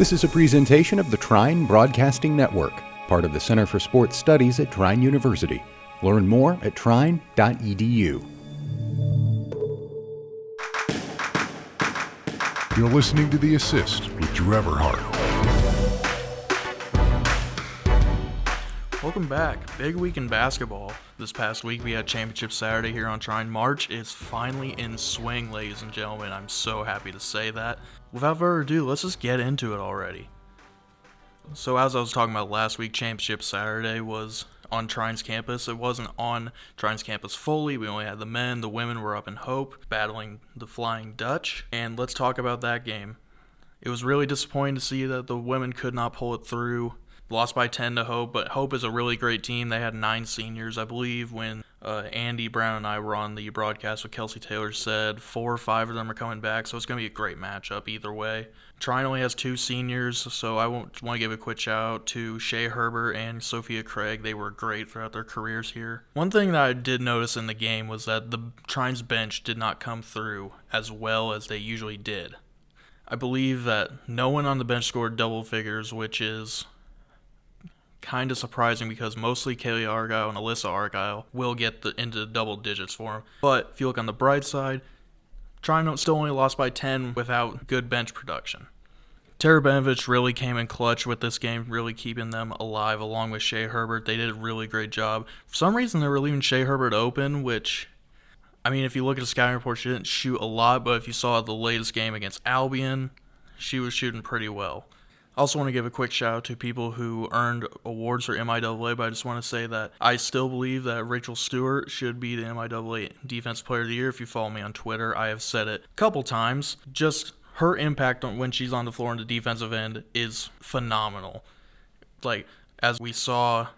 This is a presentation of the Trine Broadcasting Network, part of the Center for Sports Studies at Trine University. Learn more at trine.edu. You're listening to The Assist with Drew Everhart. Welcome back. Big week in basketball. This past week we had Championship Saturday here on Trine. March is finally in swing, ladies and gentlemen. I'm so happy to say that. Without further ado, let's just get into it already. So, as I was talking about last week, Championship Saturday was on Trine's campus. It wasn't on Trine's campus fully. We only had the men. The women were up in Hope battling the Flying Dutch. And let's talk about that game. It was really disappointing to see that the women could not pull it through. Lost by 10 to Hope, but Hope is a really great team. They had nine seniors, I believe, when uh, Andy Brown and I were on the broadcast with Kelsey Taylor said four or five of them are coming back, so it's going to be a great matchup either way. Trine only has two seniors, so I want to give a quick shout out to Shay Herbert and Sophia Craig. They were great throughout their careers here. One thing that I did notice in the game was that the Trine's bench did not come through as well as they usually did. I believe that no one on the bench scored double figures, which is kind of surprising because mostly Kaylee Argyle and Alyssa Argyle will get the, into double digits for him. But if you look on the bright side, Trine still only lost by 10 without good bench production. Tara Benovich really came in clutch with this game, really keeping them alive along with Shay Herbert. They did a really great job. For some reason, they were leaving Shay Herbert open, which, I mean, if you look at the scouting report, she didn't shoot a lot, but if you saw the latest game against Albion, she was shooting pretty well. I also want to give a quick shout out to people who earned awards for MIAA, but I just want to say that I still believe that Rachel Stewart should be the MIAA Defense Player of the Year. If you follow me on Twitter, I have said it a couple times. Just her impact on when she's on the floor in the defensive end is phenomenal. Like as we saw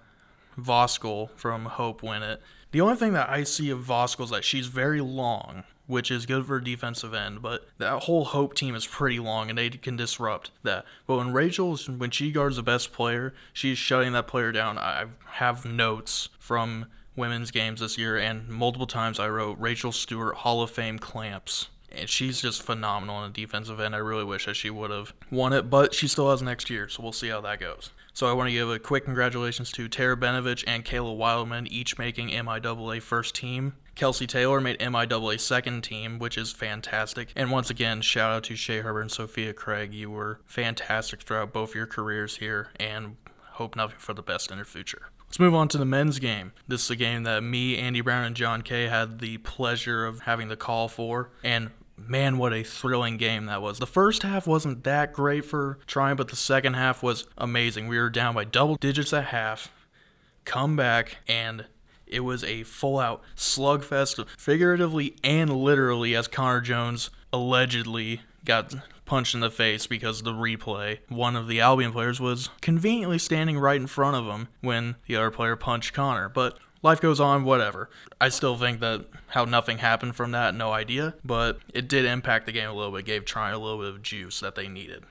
Voskuhl from Hope win it. The only thing that I see of Voskuhl is that she's very long which is good for a defensive end. But that whole Hope team is pretty long, and they can disrupt that. But when Rachel, when she guards the best player, she's shutting that player down. I have notes from women's games this year, and multiple times I wrote Rachel Stewart Hall of Fame clamps. And she's just phenomenal on the defensive end. I really wish that she would have won it, but she still has next year, so we'll see how that goes. So I want to give a quick congratulations to Tara Benovich and Kayla Wildman, each making MIAA first team. Kelsey Taylor made MIAA second team, which is fantastic. And once again, shout out to Shay Herbert and Sophia Craig. You were fantastic throughout both your careers here and hope nothing for the best in your future. Let's move on to the men's game. This is a game that me, Andy Brown, and John Kay had the pleasure of having the call for. And man, what a thrilling game that was. The first half wasn't that great for Trine, but the second half was amazing. We were down by double digits at half, come back, and it was a full out slugfest, figuratively and literally, as Connor Jones allegedly got punched in the face because the replay. One of the Albion players was conveniently standing right in front of him when the other player punched Connor. But life goes on, whatever. I still think that how nothing happened from that, no idea. But it did impact the game a little bit, gave Trine a little bit of juice that they needed.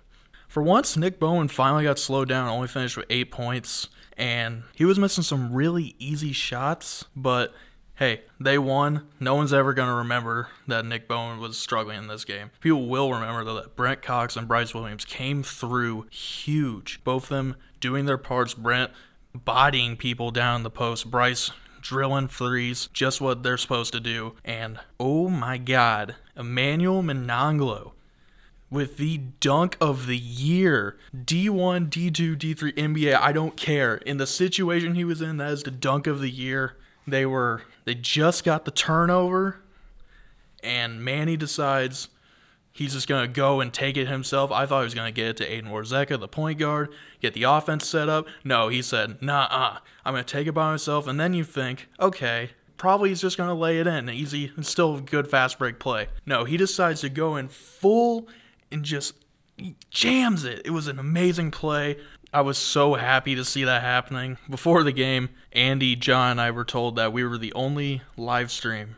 For once, Nick Bowen finally got slowed down, only finished with eight points and he was missing some really easy shots, but hey, they won. No one's ever going to remember that Nick Bowen was struggling in this game. People will remember though that Brent Cox and Bryce Williams came through huge. Both of them doing their parts. Brent bodying people down the post. Bryce drilling threes, just what they're supposed to do. And oh my God, Emmanuel Minanglo with the dunk of the year. D1, D2, D3, NBA, I don't care. In the situation he was in, that is the dunk of the year. They were they just got the turnover and Manny decides he's just gonna go and take it himself. I thought he was gonna get it to Aiden Warzeka, the point guard, get the offense set up. No, he said, nah I'm gonna take it by myself, and then you think, okay, probably he's just gonna lay it in. Easy, and still good fast break play. No, he decides to go in full and just jams it. It was an amazing play. I was so happy to see that happening. Before the game, Andy, John, and I were told that we were the only live stream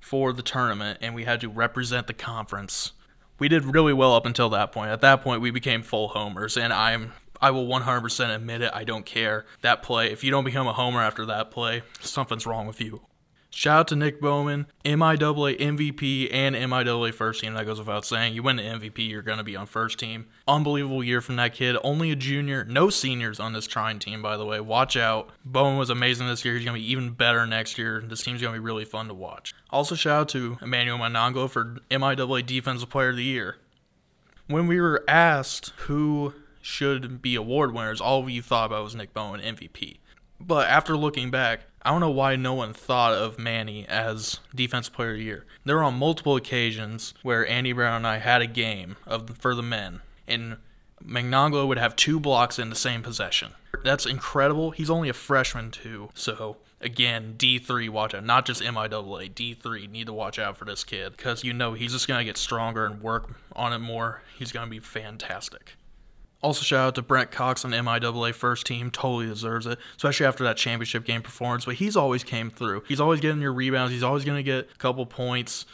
for the tournament and we had to represent the conference. We did really well up until that point. At that point, we became full homers, and I'm I will 100% admit it. I don't care. That play, if you don't become a homer after that play, something's wrong with you. Shout out to Nick Bowman, MIAA MVP and MIAA first team. That goes without saying. You win the MVP, you're going to be on first team. Unbelievable year from that kid. Only a junior, no seniors on this Trine team, by the way. Watch out. Bowman was amazing this year. He's going to be even better next year. This team's going to be really fun to watch. Also, shout out to Emmanuel Mananglo for MIAA Defensive Player of the Year. When we were asked who should be award winners, all you thought about was Nick Bowen MVP. But after looking back, I don't know why no one thought of Manny as Defensive Player of the Year. There were on multiple occasions where Andy Brown and I had a game of for the men, and Magnanglo would have two blocks in the same possession. That's incredible. He's only a freshman too, so again, D3, watch out. Not just MIAA, D3, need to watch out for this kid because you know he's just going to get stronger and work on it more. He's going to be fantastic. Also, shout out to Brent Cox on MIAA first team. Totally deserves it, especially after that championship game performance. But he's always came through. He's always getting your rebounds. He's always going to get a couple points.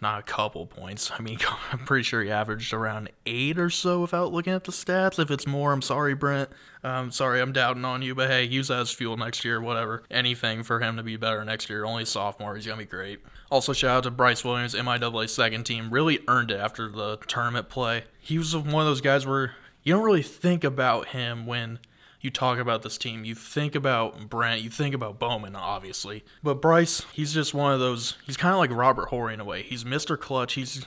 Not a couple points. I mean, I'm pretty sure he averaged around eight or so without looking at the stats. If it's more, I'm sorry, Brent. Um, sorry, I'm doubting on you. But hey, use that as fuel next year, whatever. Anything for him to be better next year. Only sophomore. He's going to be great. Also, shout out to Bryce Williams, MIAA second team. Really earned it after the tournament play. He was one of those guys where you don't really think about him when you talk about this team. You think about Brent, you think about Bowman, obviously. But Bryce, he's just one of those, he's kind of like Robert Horry in a way. He's Mr. Clutch. He's,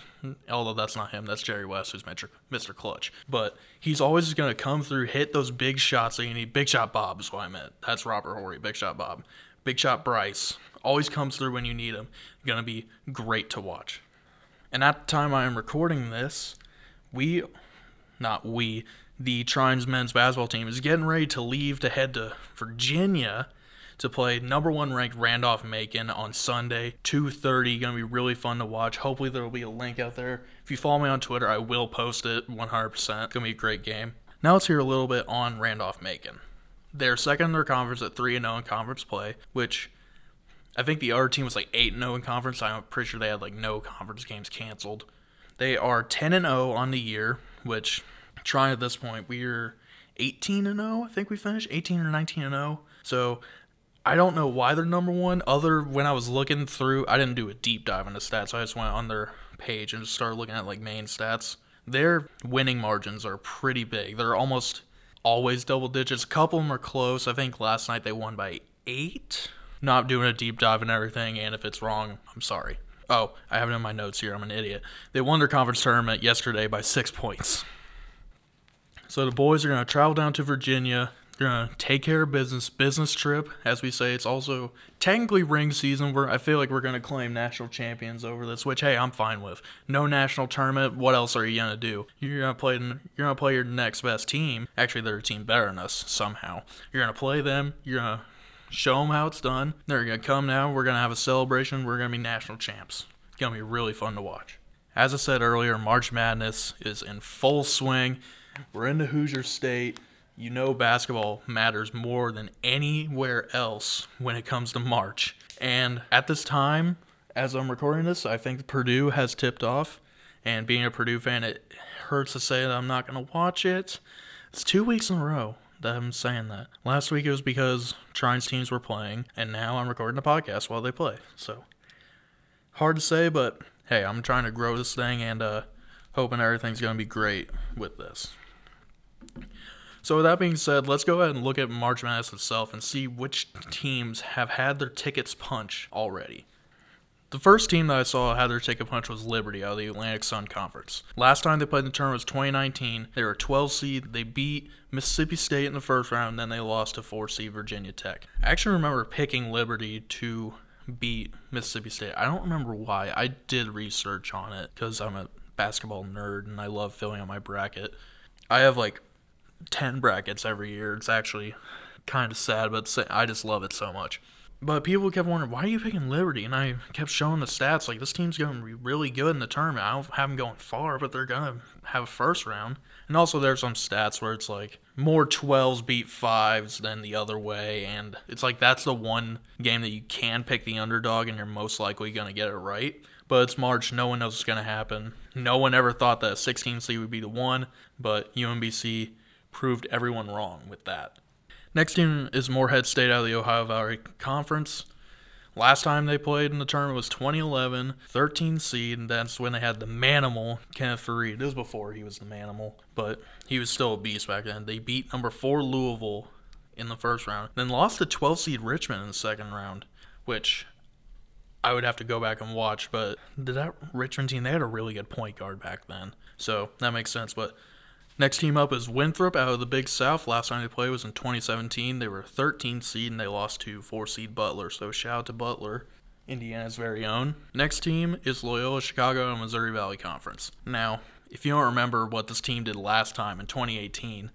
although that's not him, that's Jerry West who's Mr. Clutch. But he's always going to come through, hit those big shots that you need. Big Shot Bob is what I meant. That's Robert Horry, Big Shot Bob. Big Shot Bryce always comes through when you need him. Going to be great to watch. And at the time I am recording this, we not we, the Trine's men's basketball team is getting ready to leave to head to Virginia to play number one ranked Randolph Macon on Sunday, 2:30. Gonna be really fun to watch. Hopefully there will be a link out there. If you follow me on Twitter, I will post it 100%. It's Gonna be a great game. Now let's hear a little bit on Randolph Macon. They're second in their conference at 3 and 0 in conference play, which I think the other team was like 8 0 in conference. I'm pretty sure they had like no conference games canceled. They are 10 and 0 on the year, which Trine at this point, we're 18 and 0. I think we finished 18 or 19 and 0. So I don't know why they're number one. Other when I was looking through, I didn't do a deep dive into stats. I just went on their page and just started looking at like main stats. Their winning margins are pretty big. They're almost always double digits. A couple of them are close. I think last night they won by eight. Not doing a deep dive and everything, and if it's wrong, I'm sorry. Oh, I have it in my notes here. I'm an idiot. They won their conference tournament yesterday by six points. So the boys are going to travel down to Virginia. They're going to take care of business, business trip, as we say. It's also technically ring season. Where I feel like we're going to claim national champions over this, which hey, I'm fine with. No national tournament. What else are you going to do? You're going to play. You're going to play your next best team. Actually, they're a team better than us somehow. You're going to play them. You're going to show them how it's done. They're going to come now. We're going to have a celebration. We're going to be national champs. It's going to be really fun to watch. As I said earlier, March Madness is in full swing. We're in the Hoosier State. You know basketball matters more than anywhere else when it comes to March. And at this time, as I'm recording this, I think Purdue has tipped off. And being a Purdue fan, it hurts to say that I'm not going to watch it. It's two weeks in a row that I'm saying that. Last week it was because Trine's teams were playing, and now I'm recording a podcast while they play. So hard to say, but hey, I'm trying to grow this thing and uh, hoping everything's going to be great with this. So with that being said, let's go ahead and look at March Madness itself and see which teams have had their tickets punch already. The first team that I saw had their take a punch was Liberty out of the Atlantic Sun Conference. Last time they played in the tournament was 2019. They were a 12 seed. They beat Mississippi State in the first round, then they lost to 4 seed Virginia Tech. I actually remember picking Liberty to beat Mississippi State. I don't remember why. I did research on it because I'm a basketball nerd and I love filling out my bracket. I have like 10 brackets every year. It's actually kind of sad, but I just love it so much. But people kept wondering, why are you picking Liberty? And I kept showing the stats, like, this team's going to be really good in the tournament. I don't have them going far, but they're going to have a first round. And also, there's some stats where it's like more 12s beat 5s than the other way. And it's like that's the one game that you can pick the underdog and you're most likely going to get it right. But it's March. No one knows what's going to happen. No one ever thought that 16 seed would be the one, but UMBC proved everyone wrong with that. Next team is Morehead State out of the Ohio Valley Conference. Last time they played in the tournament was 2011, 13 seed, and that's when they had the Manimal, Kenneth Faried. This was before he was the Manimal, but he was still a beast back then. They beat number four Louisville in the first round, then lost to 12 seed Richmond in the second round, which I would have to go back and watch. But did that Richmond team? They had a really good point guard back then, so that makes sense. But Next team up is Winthrop out of the Big South. Last time they played was in 2017. They were 13 seed and they lost to 4 seed Butler. So shout out to Butler, Indiana's very own. Next team is Loyola Chicago and Missouri Valley Conference. Now, if you don't remember what this team did last time in 2018,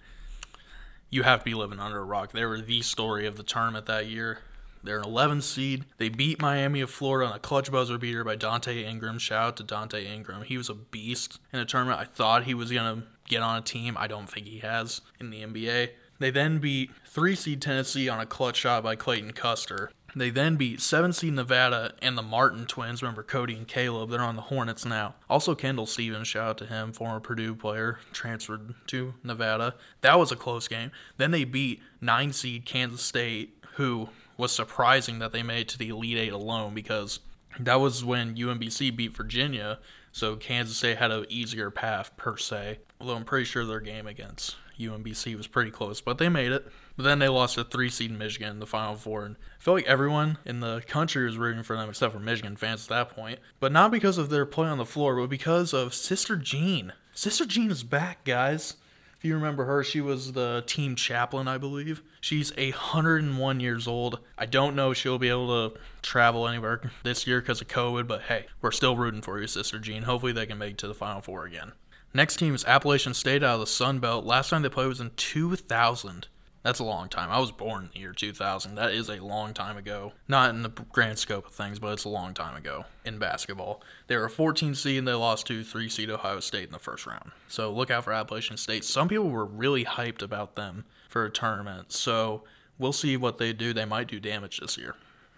you have to be living under a rock. They were the story of the tournament that year. They're an 11 seed. They beat Miami of Florida on a clutch buzzer beater by Donte Ingram. Shout out to Donte Ingram. He was a beast in the tournament. I thought he was going to get on a team. I don't think he has in the NBA. They then beat 3 seed Tennessee on a clutch shot by Clayton Custer. They then beat 7 seed Nevada and the Martin twins. Remember Cody and Caleb? They're on the Hornets now. Also, Kendall Stephens, shout out to him, former Purdue player, transferred to Nevada. That was a close game. Then they beat 9 seed Kansas State, who was surprising that they made to the Elite Eight alone because that was when UMBC beat Virginia. So Kansas State had an easier path per se. Although I'm pretty sure their game against UMBC was pretty close, but they made it. But then they lost to three seed Michigan in the Final Four, and I feel like everyone in the country was rooting for them except for Michigan fans at that point. But not because of their play on the floor, but because of Sister Jean. Sister Jean is back, guys. If you remember her, she was the team chaplain, I believe. She's 101 years old. I don't know if she'll be able to travel anywhere this year because of COVID, but hey, we're still rooting for you, Sister Jean. Hopefully they can make it to the Final Four again. Next team is Appalachian State out of the Sun Belt. Last time they played was in 2000. That's a long time. I was born in the year 2000. That is a long time ago. Not in the grand scope of things, but it's a long time ago in basketball. They were a 14 seed and they lost to 3 seed Ohio State in the first round. So look out for Appalachian State. Some people were really hyped about them for a tournament. So we'll see what they do. They might do damage this year.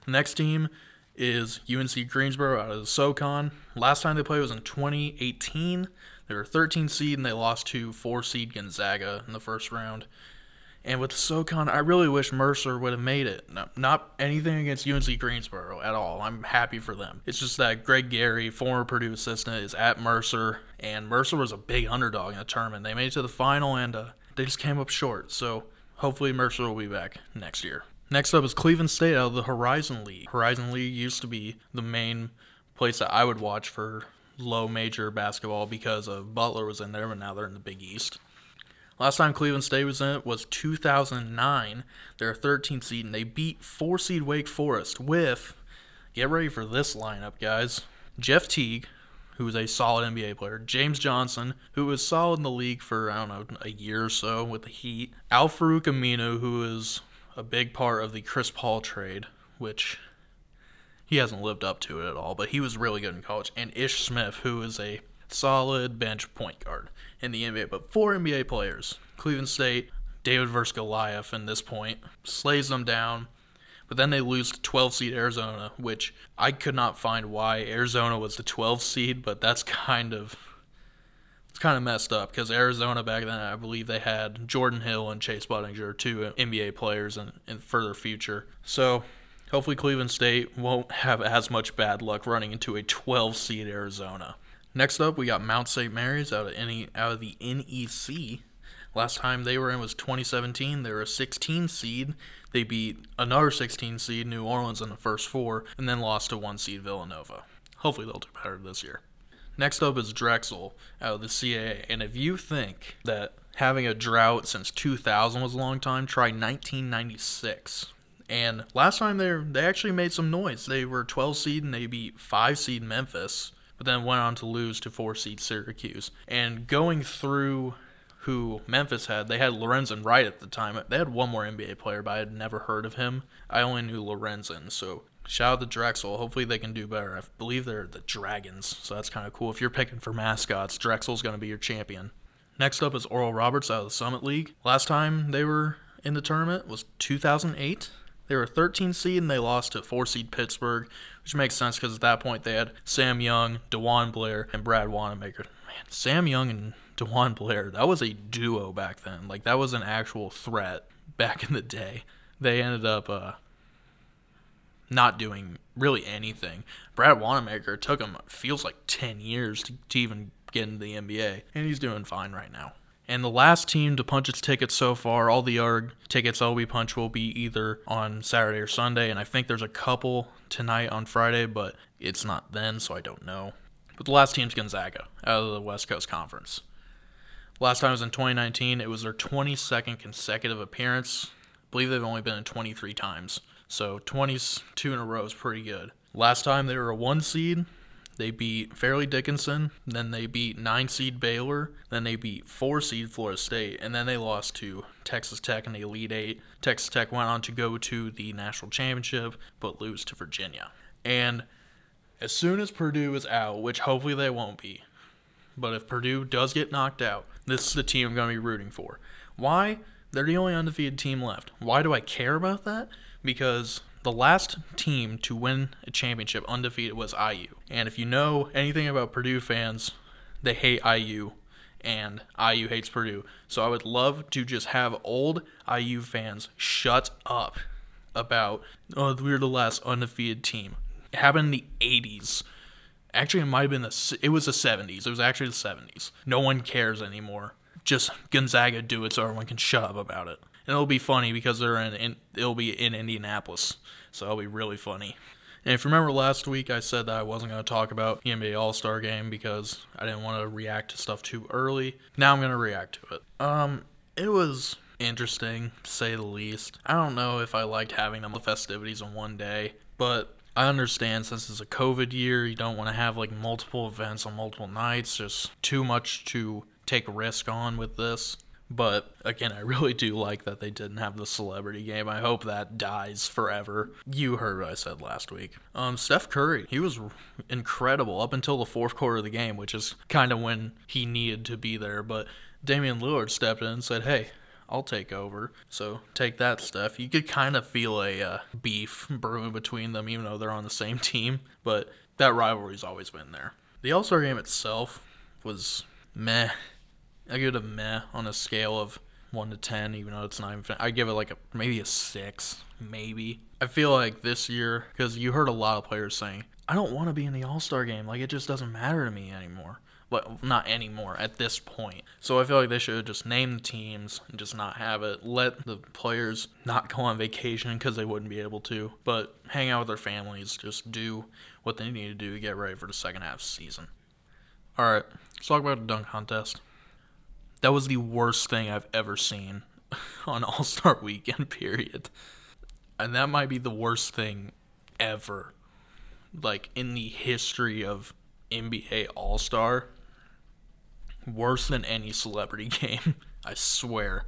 Next team is UNC Greensboro out of the SoCon. Last time they played was in 2018. They were 13 seed and they lost to 4 seed Gonzaga in the first round. And with SoCon, I really wish Mercer would have made it. No, not anything against UNC Greensboro at all. I'm happy for them. It's just that Greg Gary, former Purdue assistant, is at Mercer, and Mercer was a big underdog in the tournament. They made it to the final, and uh, they just came up short. So hopefully Mercer will be back next year. Next up is Cleveland State out of the Horizon League. Horizon League used to be the main place that I would watch for low major basketball because of Butler was in there, but now they're in the Big East. Last time Cleveland State was in it was 2009. They're a 13th seed, and they beat 4 seed Wake Forest with, get ready for this lineup, guys. Jeff Teague, who is a solid NBA player. James Johnson, who was solid in the league for, I don't know, a year or so with the Heat. Al Farouq Aminu, who is a big part of the Chris Paul trade, which he hasn't lived up to it at all, but he was really good in college. And Ish Smith, who is a solid bench point guard in the NBA, but four NBA players. Cleveland State, David versus Goliath in this point, slays them down. But then they lose to 12 seed Arizona, which I could not find why Arizona was the 12 seed, but that's kind of it's kind of messed up because Arizona back then, I believe they had Jordan Hill and Chase Budinger, two NBA players in, in further future. So hopefully Cleveland State won't have as much bad luck running into a 12 seed Arizona. Next up, we got Mount St. Mary's out of any out of the NEC. Last time they were in was 2017. They were a 16 seed. They beat another 16 seed New Orleans in the first four, and then lost to one seed Villanova. Hopefully they'll do better this year. Next up is Drexel out of the CAA. And if you think that having a drought since 2000 was a long time, try 1996. And last time they they actually made some noise. They were 12 seed and they beat 5 seed Memphis but then went on to lose to four seed Syracuse. And going through who Memphis had, they had Lorenzen Wright at the time. They had one more NBA player, but I had never heard of him. I only knew Lorenzen. So shout out to Drexel. Hopefully they can do better. I believe they're the Dragons, so that's kind of cool. If you're picking for mascots, Drexel's going to be your champion. Next up is Oral Roberts out of the Summit League. Last time they were in the tournament was 2008. They were 13 seed and they lost to 4 seed Pittsburgh, which makes sense because at that point they had Sam Young, DeJuan Blair, and Brad Wanamaker. Man, Sam Young and DeJuan Blair, that was a duo back then. Like, that was an actual threat back in the day. They ended up uh, not doing really anything. Brad Wanamaker took him feels like 10 years to, to even get into the NBA, and he's doing fine right now. And the last team to punch its tickets so far, all the ARG tickets that will be punched will be either on Saturday or Sunday. And I think there's a couple tonight on Friday, but it's not then, so I don't know. But the last team's Gonzaga out of the West Coast Conference. Last time was in 2019. It was their 22nd consecutive appearance. I believe they've only been in 23 times. So 22 in a row is pretty good. Last time they were a one seed. They beat Fairleigh Dickinson, then they beat nine seed Baylor, then they beat four seed Florida State, and then they lost to Texas Tech in the Elite Eight. Texas Tech went on to go to the national championship, but lose to Virginia. And as soon as Purdue is out, which hopefully they won't be, but if Purdue does get knocked out, this is the team I'm going to be rooting for. Why? They're the only undefeated team left. Why do I care about that? Because the last team to win a championship undefeated was IU. And if you know anything about Purdue fans, they hate IU and IU hates Purdue. So I would love to just have old IU fans shut up about oh we're the last undefeated team. It happened in the 80s. Actually, it might have been the it was the 70s. It was actually the 70s. No one cares anymore. Just Gonzaga do it so everyone can shut up about it. And it'll be funny because they're in, in it'll be in Indianapolis. So it'll be really funny. And if you remember last week, I said that I wasn't going to talk about the NBA All Star game because I didn't want to react to stuff too early. Now I'm going to react to it. Um, it was interesting to say the least. I don't know if I liked having them the festivities in one day, but I understand since it's a COVID year, you don't want to have like multiple events on multiple nights. Just too much to take risk on with this. But again, I really do like that they didn't have the celebrity game. I hope that dies forever. You heard what I said last week. Um, Steph Curry, he was incredible up until the fourth quarter of the game, which is kind of when he needed to be there. But Damian Lillard stepped in and said, "Hey, I'll take over. So take that, Steph. You could kind of feel a uh, beef brewing between them, even though they're on the same team. But that rivalry's always been there. The All Star game itself was meh. I give it a meh on a scale of one to ten, even though it's not even. I give it like a maybe a six, maybe. I feel like this year because you heard a lot of players saying, "I don't want to be in the All Star game. Like it just doesn't matter to me anymore." But not anymore at this point. So I feel like they should just name the teams and just not have it. Let the players not go on vacation because they wouldn't be able to, but hang out with their families. Just do what they need to do to get ready for the second half of the season. All right, let's talk about the dunk contest. That was the worst thing I've ever seen on All Star Weekend. Period. And that might be the worst thing ever, like in the history of NBA All Star worse than any celebrity game. I swear.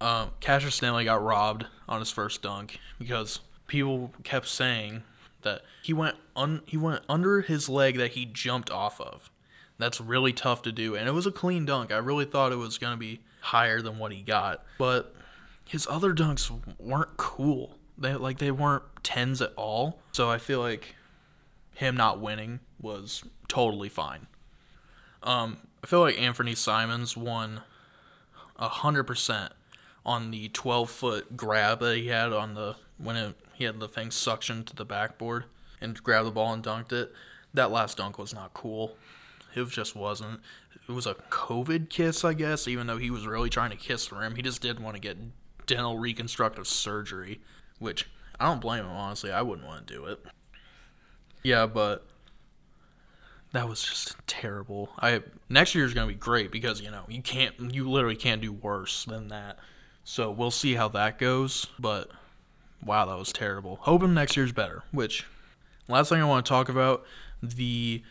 Um, Cassius Stanley got robbed on his first dunk because people kept saying that he went un- he went under his leg that he jumped off of. That's really tough to do, and it was a clean dunk. I really thought it was gonna be higher than what he got, but his other dunks weren't cool. They like they weren't tens at all. So I feel like him not winning was totally fine. Um, I feel like Anthony Simons won hundred percent on the twelve foot grab that he had on the when it, he had the thing suctioned to the backboard and grabbed the ball and dunked it. That last dunk was not cool. It just wasn't. It was a COVID kiss, I guess, even though he was really trying to kiss the rim. He just didn't want to get dental reconstructive surgery, which I don't blame him, honestly. I wouldn't want to do it. Yeah, but that was just terrible. I next year is gonna be great because you know you can't you literally can't do worse than that. So we'll see how that goes. But wow, that was terrible. Hoping next year's better. Which last thing I want to talk about the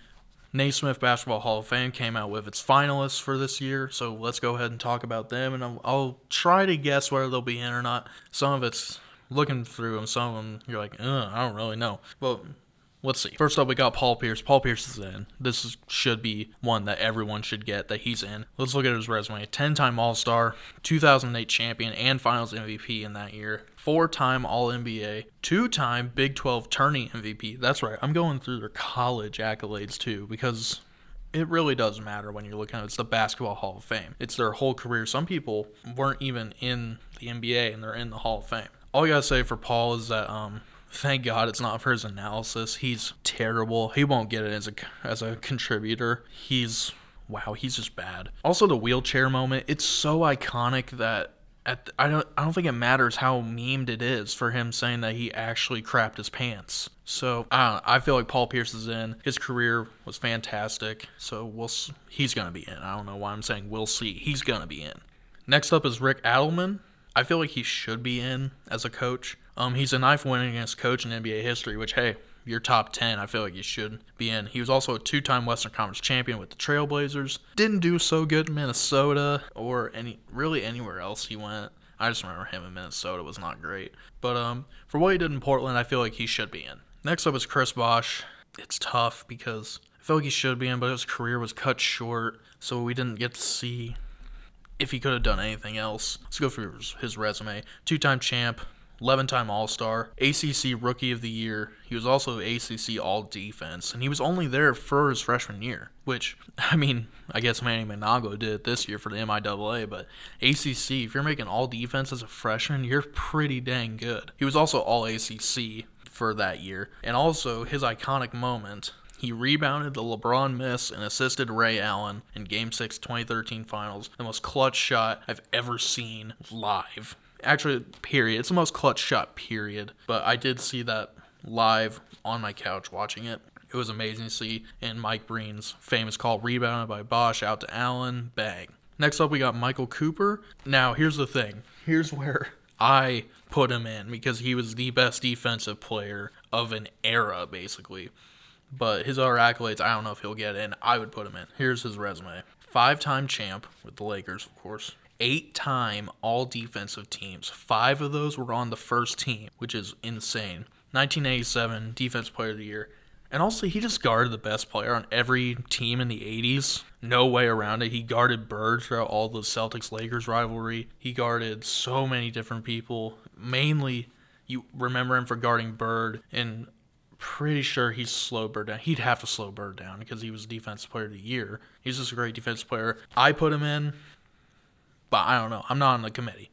Naismith Basketball Hall of Fame came out with its finalists for this year. So let's go ahead and talk about them, and I'll, I'll try to guess whether they'll be in or not. Some of it's looking through them. Some of them you're like, I don't really know. But Let's see. First up, we got Paul Pierce. Paul Pierce is in. This is, should be one that everyone should get that he's in. Let's look at his resume 10 time All Star, 2008 champion, and finals MVP in that year. Four time All NBA, two time Big 12 tourney MVP. That's right. I'm going through their college accolades too because it really does matter when you're looking at it. It's the Basketball Hall of Fame. It's their whole career. Some people weren't even in the NBA and they're in the Hall of Fame. All you gotta say for Paul is that um, Thank God it's not for his analysis. He's terrible. He won't get it as a as a contributor. He's wow, he's just bad. Also the wheelchair moment, it's so iconic that at the, I don't I don't think it matters how memed it is for him saying that he actually crapped his pants. So I I feel like Paul Pierce is in. His career was fantastic. So we'll he's gonna be in. I don't know why I'm saying we'll see. He's gonna be in. Next up is Rick Adelman. I feel like he should be in as a coach. Um, he's a knife winningest coach in NBA history, which hey, your top 10, I feel like you should be in. He was also a two time Western Conference champion with the Trailblazers. Didn't do so good in Minnesota or any really anywhere else he went. I just remember him in Minnesota was not great. But um, for what he did in Portland, I feel like he should be in. Next up is Chris Bosh. It's tough because I feel like he should be in, but his career was cut short, so we didn't get to see if he could have done anything else. Let's go through his resume. Two time champ, 11 time All Star, ACC Rookie of the Year. He was also ACC All Defense, and he was only there for his freshman year, which, I mean, I guess Manny Manago did it this year for the MIAA, but ACC, if you're making All Defense as a freshman, you're pretty dang good. He was also All ACC for that year, and also his iconic moment he rebounded the LeBron miss and assisted Ray Allen in Game 6 2013 Finals, the most clutch shot I've ever seen live actually period. It's the most clutch shot period. But i did see that live on my couch watching it. It was amazing to see and mike breen's famous call rebounded by bosh out to allen bang. Next up we got michael cooper. Now here's the thing. Here's where i put him in because he was the best defensive player of an era basically. But his other accolades i don't know if he'll get in. I would put him in. Here's his resume. Five-time champ with the lakers of course eight time all defensive teams. Five of those were on the first team, which is insane. 1987 Defense Player of the Year. And also, he just guarded the best player on every team in the 80s. No way around it. He guarded Bird throughout all the Celtics Lakers rivalry. He guarded so many different people. Mainly, you remember him for guarding Bird, and pretty sure he slowed Bird down. He'd have to slow Bird down because he was Defense Player of the Year. He's just a great defense player. I put him in but I don't know. I'm not on the committee.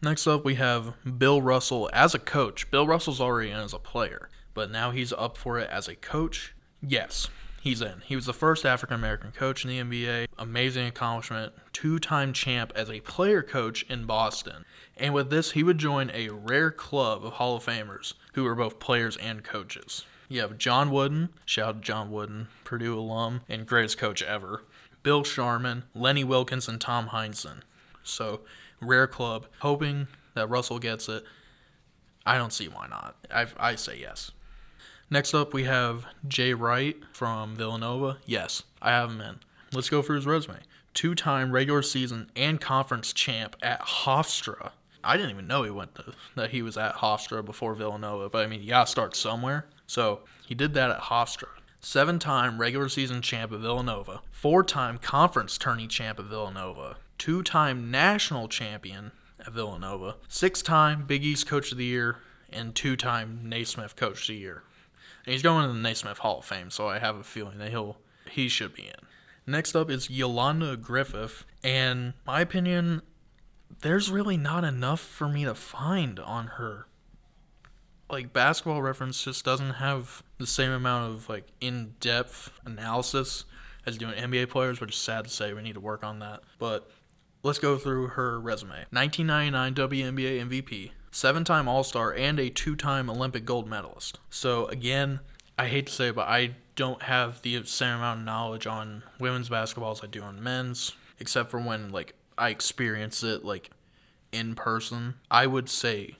Next up, we have Bill Russell as a coach. Bill Russell's already in as a player, but now he's up for it as a coach. Yes, he's in. He was the first African American coach in the NBA. Amazing accomplishment. Two time champ as a player coach in Boston. And with this, he would join a rare club of Hall of Famers who are both players and coaches. You have John Wooden, shout out John Wooden, Purdue alum, and greatest coach ever. Bill Sharman, Lenny Wilkens, and Tom Heinsohn. So, rare club. Hoping that Russell gets it. I don't see why not. I, I say yes. Next up, we have Jay Wright from Villanova. Yes, I have him in. Let's go through his resume. Two time regular season and conference champ at Hofstra. I didn't even know he went to, that he was at Hofstra before Villanova, but I mean, you gotta start somewhere. So he did that at Hofstra. Seven time regular season champ at Villanova. Four time conference tourney champ at Villanova two time national champion at Villanova, six time Big East Coach of the Year, and two time Naismith Coach of the Year. And he's going to the Naismith Hall of Fame, so I have a feeling that he'll he should be in. Next up is Yolanda Griffith, and my opinion, there's really not enough for me to find on her. Like basketball reference just doesn't have the same amount of like in-depth analysis as doing NBA players, which is sad to say. We need to work on that. But Let's go through her resume 1999 WNBA MVP, seven time All Star, and a two time Olympic gold medalist. So, again, I hate to say it, but I don't have the same amount of knowledge on women's basketball as I do on men's, except for when like I experience it like in person. I would say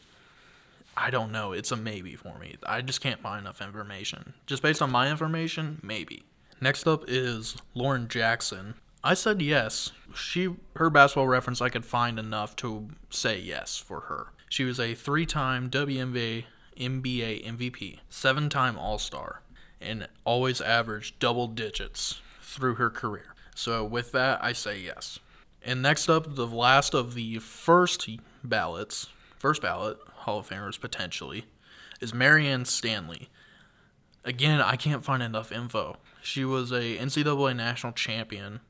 I don't know, it's a maybe for me. I just can't find enough information. Just based on my information, maybe. Next up is Lauren Jackson. I said yes. She her basketball reference I could find enough to say yes for her. She was a three-time WNBA NBA MVP, seven-time All-Star, and always averaged double digits through her career. So with that, I say yes. And next up, the last of the first ballots, first ballot Hall of Famers potentially, is Marianne Stanley. Again, I can't find enough info. She was a NCAA national champion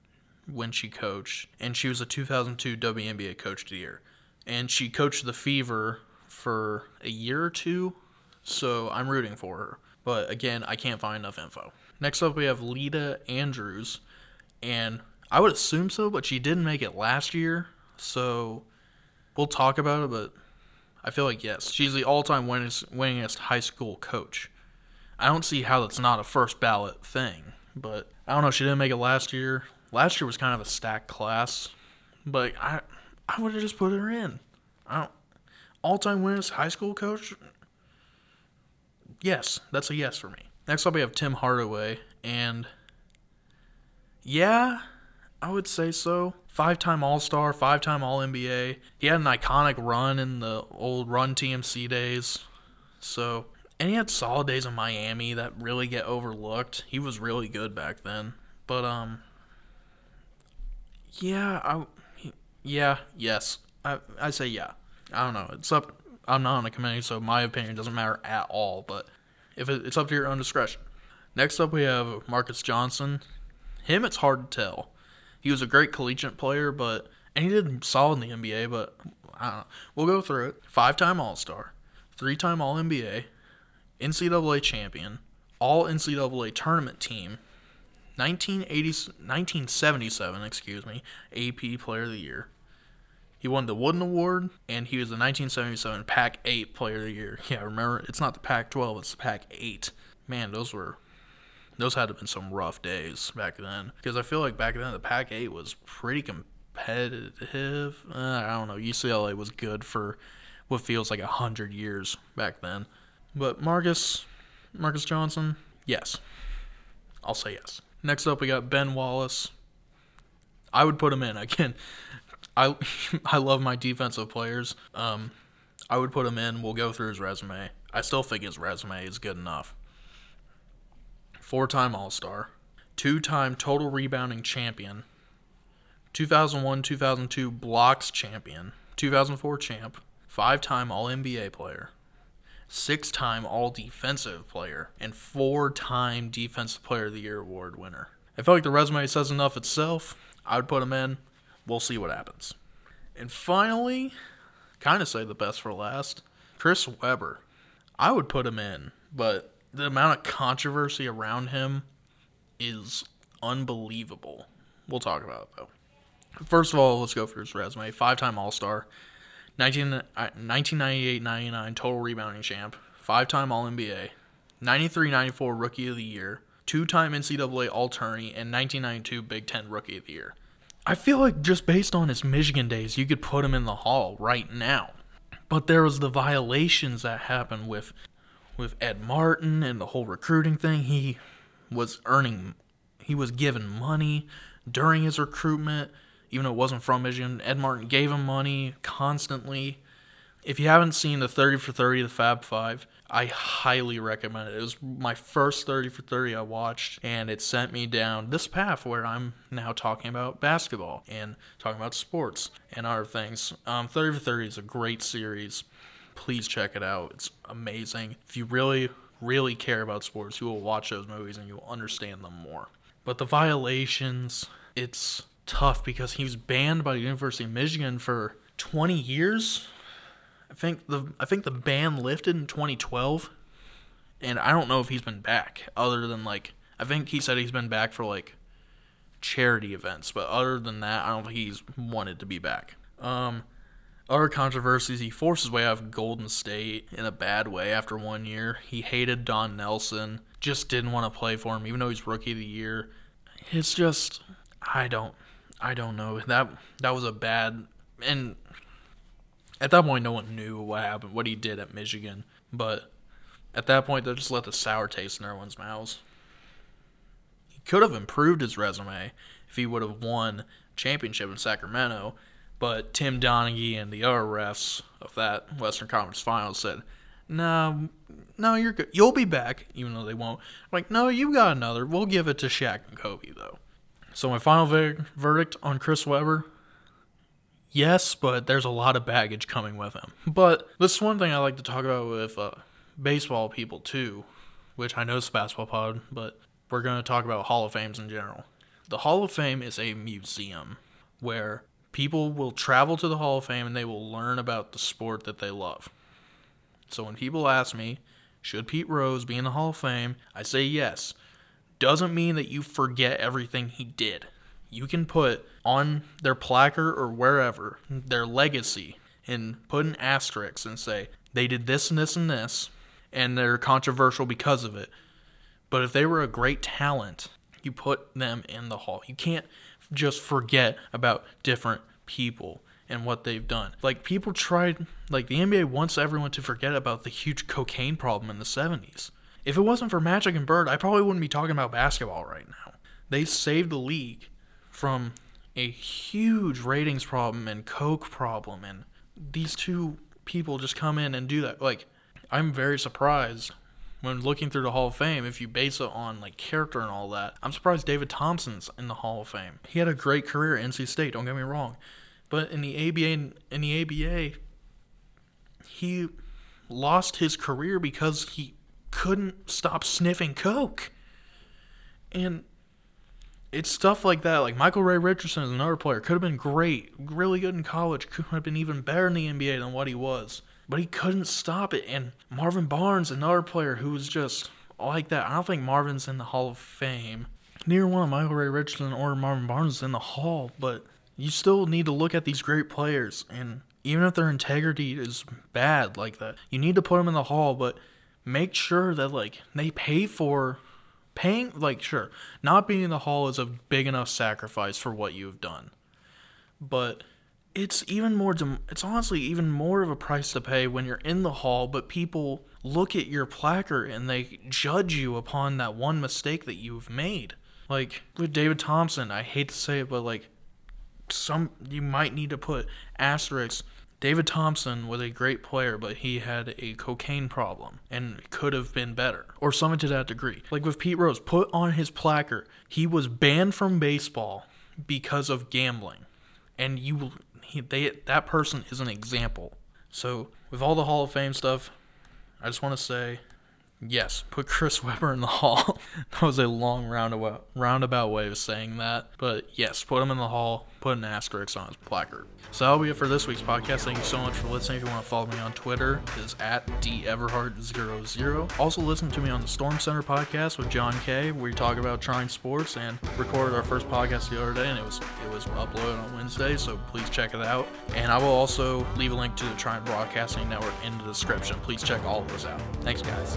when she coached, and she was a 2002 WNBA Coach of the Year. And she coached the Fever for a year or two, so I'm rooting for her. But again, I can't find enough info. Next up, we have Leta Andrews, and I would assume so, but she didn't make it last year, so we'll talk about it. But I feel like yes, she's the all-time winningest, winningest high school coach. I don't see how that's not a first ballot thing, but I don't know. She didn't make it last year. Last year was kind of a stacked class, but I I would have just put her in. I don't all-time winningest high school coach. Yes, that's a yes for me. Next up, we have Tim Hardaway, and yeah, I would say so. Five time All Star, five time All NBA. He had an iconic run in the old Run TMC days. So, and he had solid days in Miami that really get overlooked. He was really good back then. But, um, yeah, I, yeah, yes. I, I say yeah. I don't know. It's up. I'm not on a committee, so my opinion doesn't matter at all. But if it, it's up to your own discretion. Next up, we have Marques Johnson. Him, it's hard to tell. He was a great collegiate player, but and he did solid in the NBA. But I don't know. We'll go through it. Five-time All-Star, three-time All-NBA, NCAA champion, All NCAA tournament team, 1980, 1977, excuse me, AP Player of the Year. He won the Wooden Award, and he was the 1977 Pac 8 Player of the Year. Yeah, remember, it's not the Pac 12, it's the Pac 8. Man, those were. Those had to have been some rough days back then. Because I feel like back then the Pac 8 was pretty competitive. Uh, I don't know. UCLA was good for what feels like a hundred years back then. But Marques, Marques Johnson, yes. I'll say yes. Next up, we got Ben Wallace. I would put him in again. I I love my defensive players. Um, I would put him in. We'll go through his resume. I still think his resume is good enough. Four-time All-Star, two-time total rebounding champion, 2001-2002 blocks champion, 2004 champ, five-time All-NBA player, six-time All-Defensive player, and four-time Defensive Player of the Year award winner. I feel like the resume says enough itself. I would put him in. We'll see what happens. And finally, kind of say the best for last, Chris Webber. I would put him in, but the amount of controversy around him is unbelievable. We'll talk about it though. First of all, let's go through his resume. Five time All Star, 1998 uh, 99 total rebounding champ, five time All NBA, 93 94 Rookie of the Year, two time NCAA All Tourney, and 1992 Big Ten Rookie of the Year. I feel like just based on his Michigan days, you could put him in the hall right now. But there was the violations that happened with with Ed Martin and the whole recruiting thing. He was earning he was given money during his recruitment, even though it wasn't from Michigan. Ed Martin gave him money constantly. If you haven't seen the 30 for 30, the Fab Five, I highly recommend it. It was my first 30 for 30 I watched, and it sent me down this path where I'm now talking about basketball and talking about sports and other things. Um, 30 for 30 is a great series. Please check it out. It's amazing. If you really, really care about sports, you will watch those movies and you will understand them more. But the violations, it's tough because he was banned by the University of Michigan for 20 years I think the I think the ban lifted in 2012, and I don't know if he's been back other than like I think he said he's been back for like charity events, but other than that, I don't think he's wanted to be back. Um, other controversies: he forced his way out of Golden State in a bad way after one year. He hated Don Nelson, just didn't want to play for him, even though he's Rookie of the Year. It's just I don't I don't know that that was a bad and at that point, no one knew what happened, what he did at Michigan. But at that point, they just let the sour taste in everyone's mouths. He could have improved his resume if he would have won championship in Sacramento. But Tim Donaghy and the other refs of that Western Conference Finals said, "No, no, you're good. You'll be back, even though they won't." I'm like, no, you got another. We'll give it to Shaq and Kobe though. So my final ver- verdict on Chris Webber Yes, but there's a lot of baggage coming with him. But this is one thing I like to talk about with uh, baseball people too, which I know is basketball pod, but we're going to talk about Hall of Fames in general. The Hall of Fame is a museum where people will travel to the Hall of Fame and they will learn about the sport that they love. So when people ask me, should Pete Rose be in the Hall of Fame? I say yes. Doesn't mean that you forget everything he did. You can put on their placard or wherever their legacy and put an asterisk and say they did this and this and this, and they're controversial because of it. But if they were a great talent, you put them in the hall. You can't just forget about different people and what they've done. Like people tried like the NBA wants everyone to forget about the huge cocaine problem in the 70s. If it wasn't for Magic and Bird, I probably wouldn't be talking about basketball right now. They saved the league from a huge ratings problem and coke problem and these two people just come in and do that. Like I'm very surprised when looking through the Hall of Fame, if you base it on like character and all that, I'm surprised David Thompson's in the Hall of Fame. He had a great career at NC State, don't get me wrong. But in the ABA in the ABA, he lost his career because he couldn't stop sniffing coke. And it's stuff like that. Like Michael Ray Richardson is another player. Could have been great, really good in college. Could have been even better in the NBA than what he was. But he couldn't stop it. And Marvin Barnes, another player who was just like that. I don't think Marvin's in the Hall of Fame. Neither one of Michael Ray Richardson or Marvin Barnes is in the Hall, but you still need to look at these great players and even if their integrity is bad like that you need to put them in the hall but make sure that like they pay for paying like sure not being in the hall is a big enough sacrifice for what you've done but it's even more it's honestly even more of a price to pay when you're in the hall but people look at your placard and they judge you upon that one mistake that you've made like with David Thompson I hate to say it but like some you might need to put asterisks. David Thompson was a great player, but he had a cocaine problem and could have been better, or something to that degree. Like with Pete Rose, put on his placard, he was banned from baseball because of gambling, and you, he, they, that person is an example. So with all the Hall of Fame stuff, I just want to say Yes, put Chris Webber in the hall. that was a long roundabout roundabout way of saying that, but yes, put him in the hall. Put an asterisk on his placard. So that'll be it for this week's podcast. Thank you so much for listening. If you want to follow me on Twitter, it is at deverhart00. Also, listen to me on the Stormcenter podcast with John Kay, we talk about Trine sports and recorded our first podcast the other day, and it was it was uploaded on Wednesday. So please check it out. And I will also leave a link to the Trine Broadcasting Network in the description. Please check all of those out. Thanks, guys.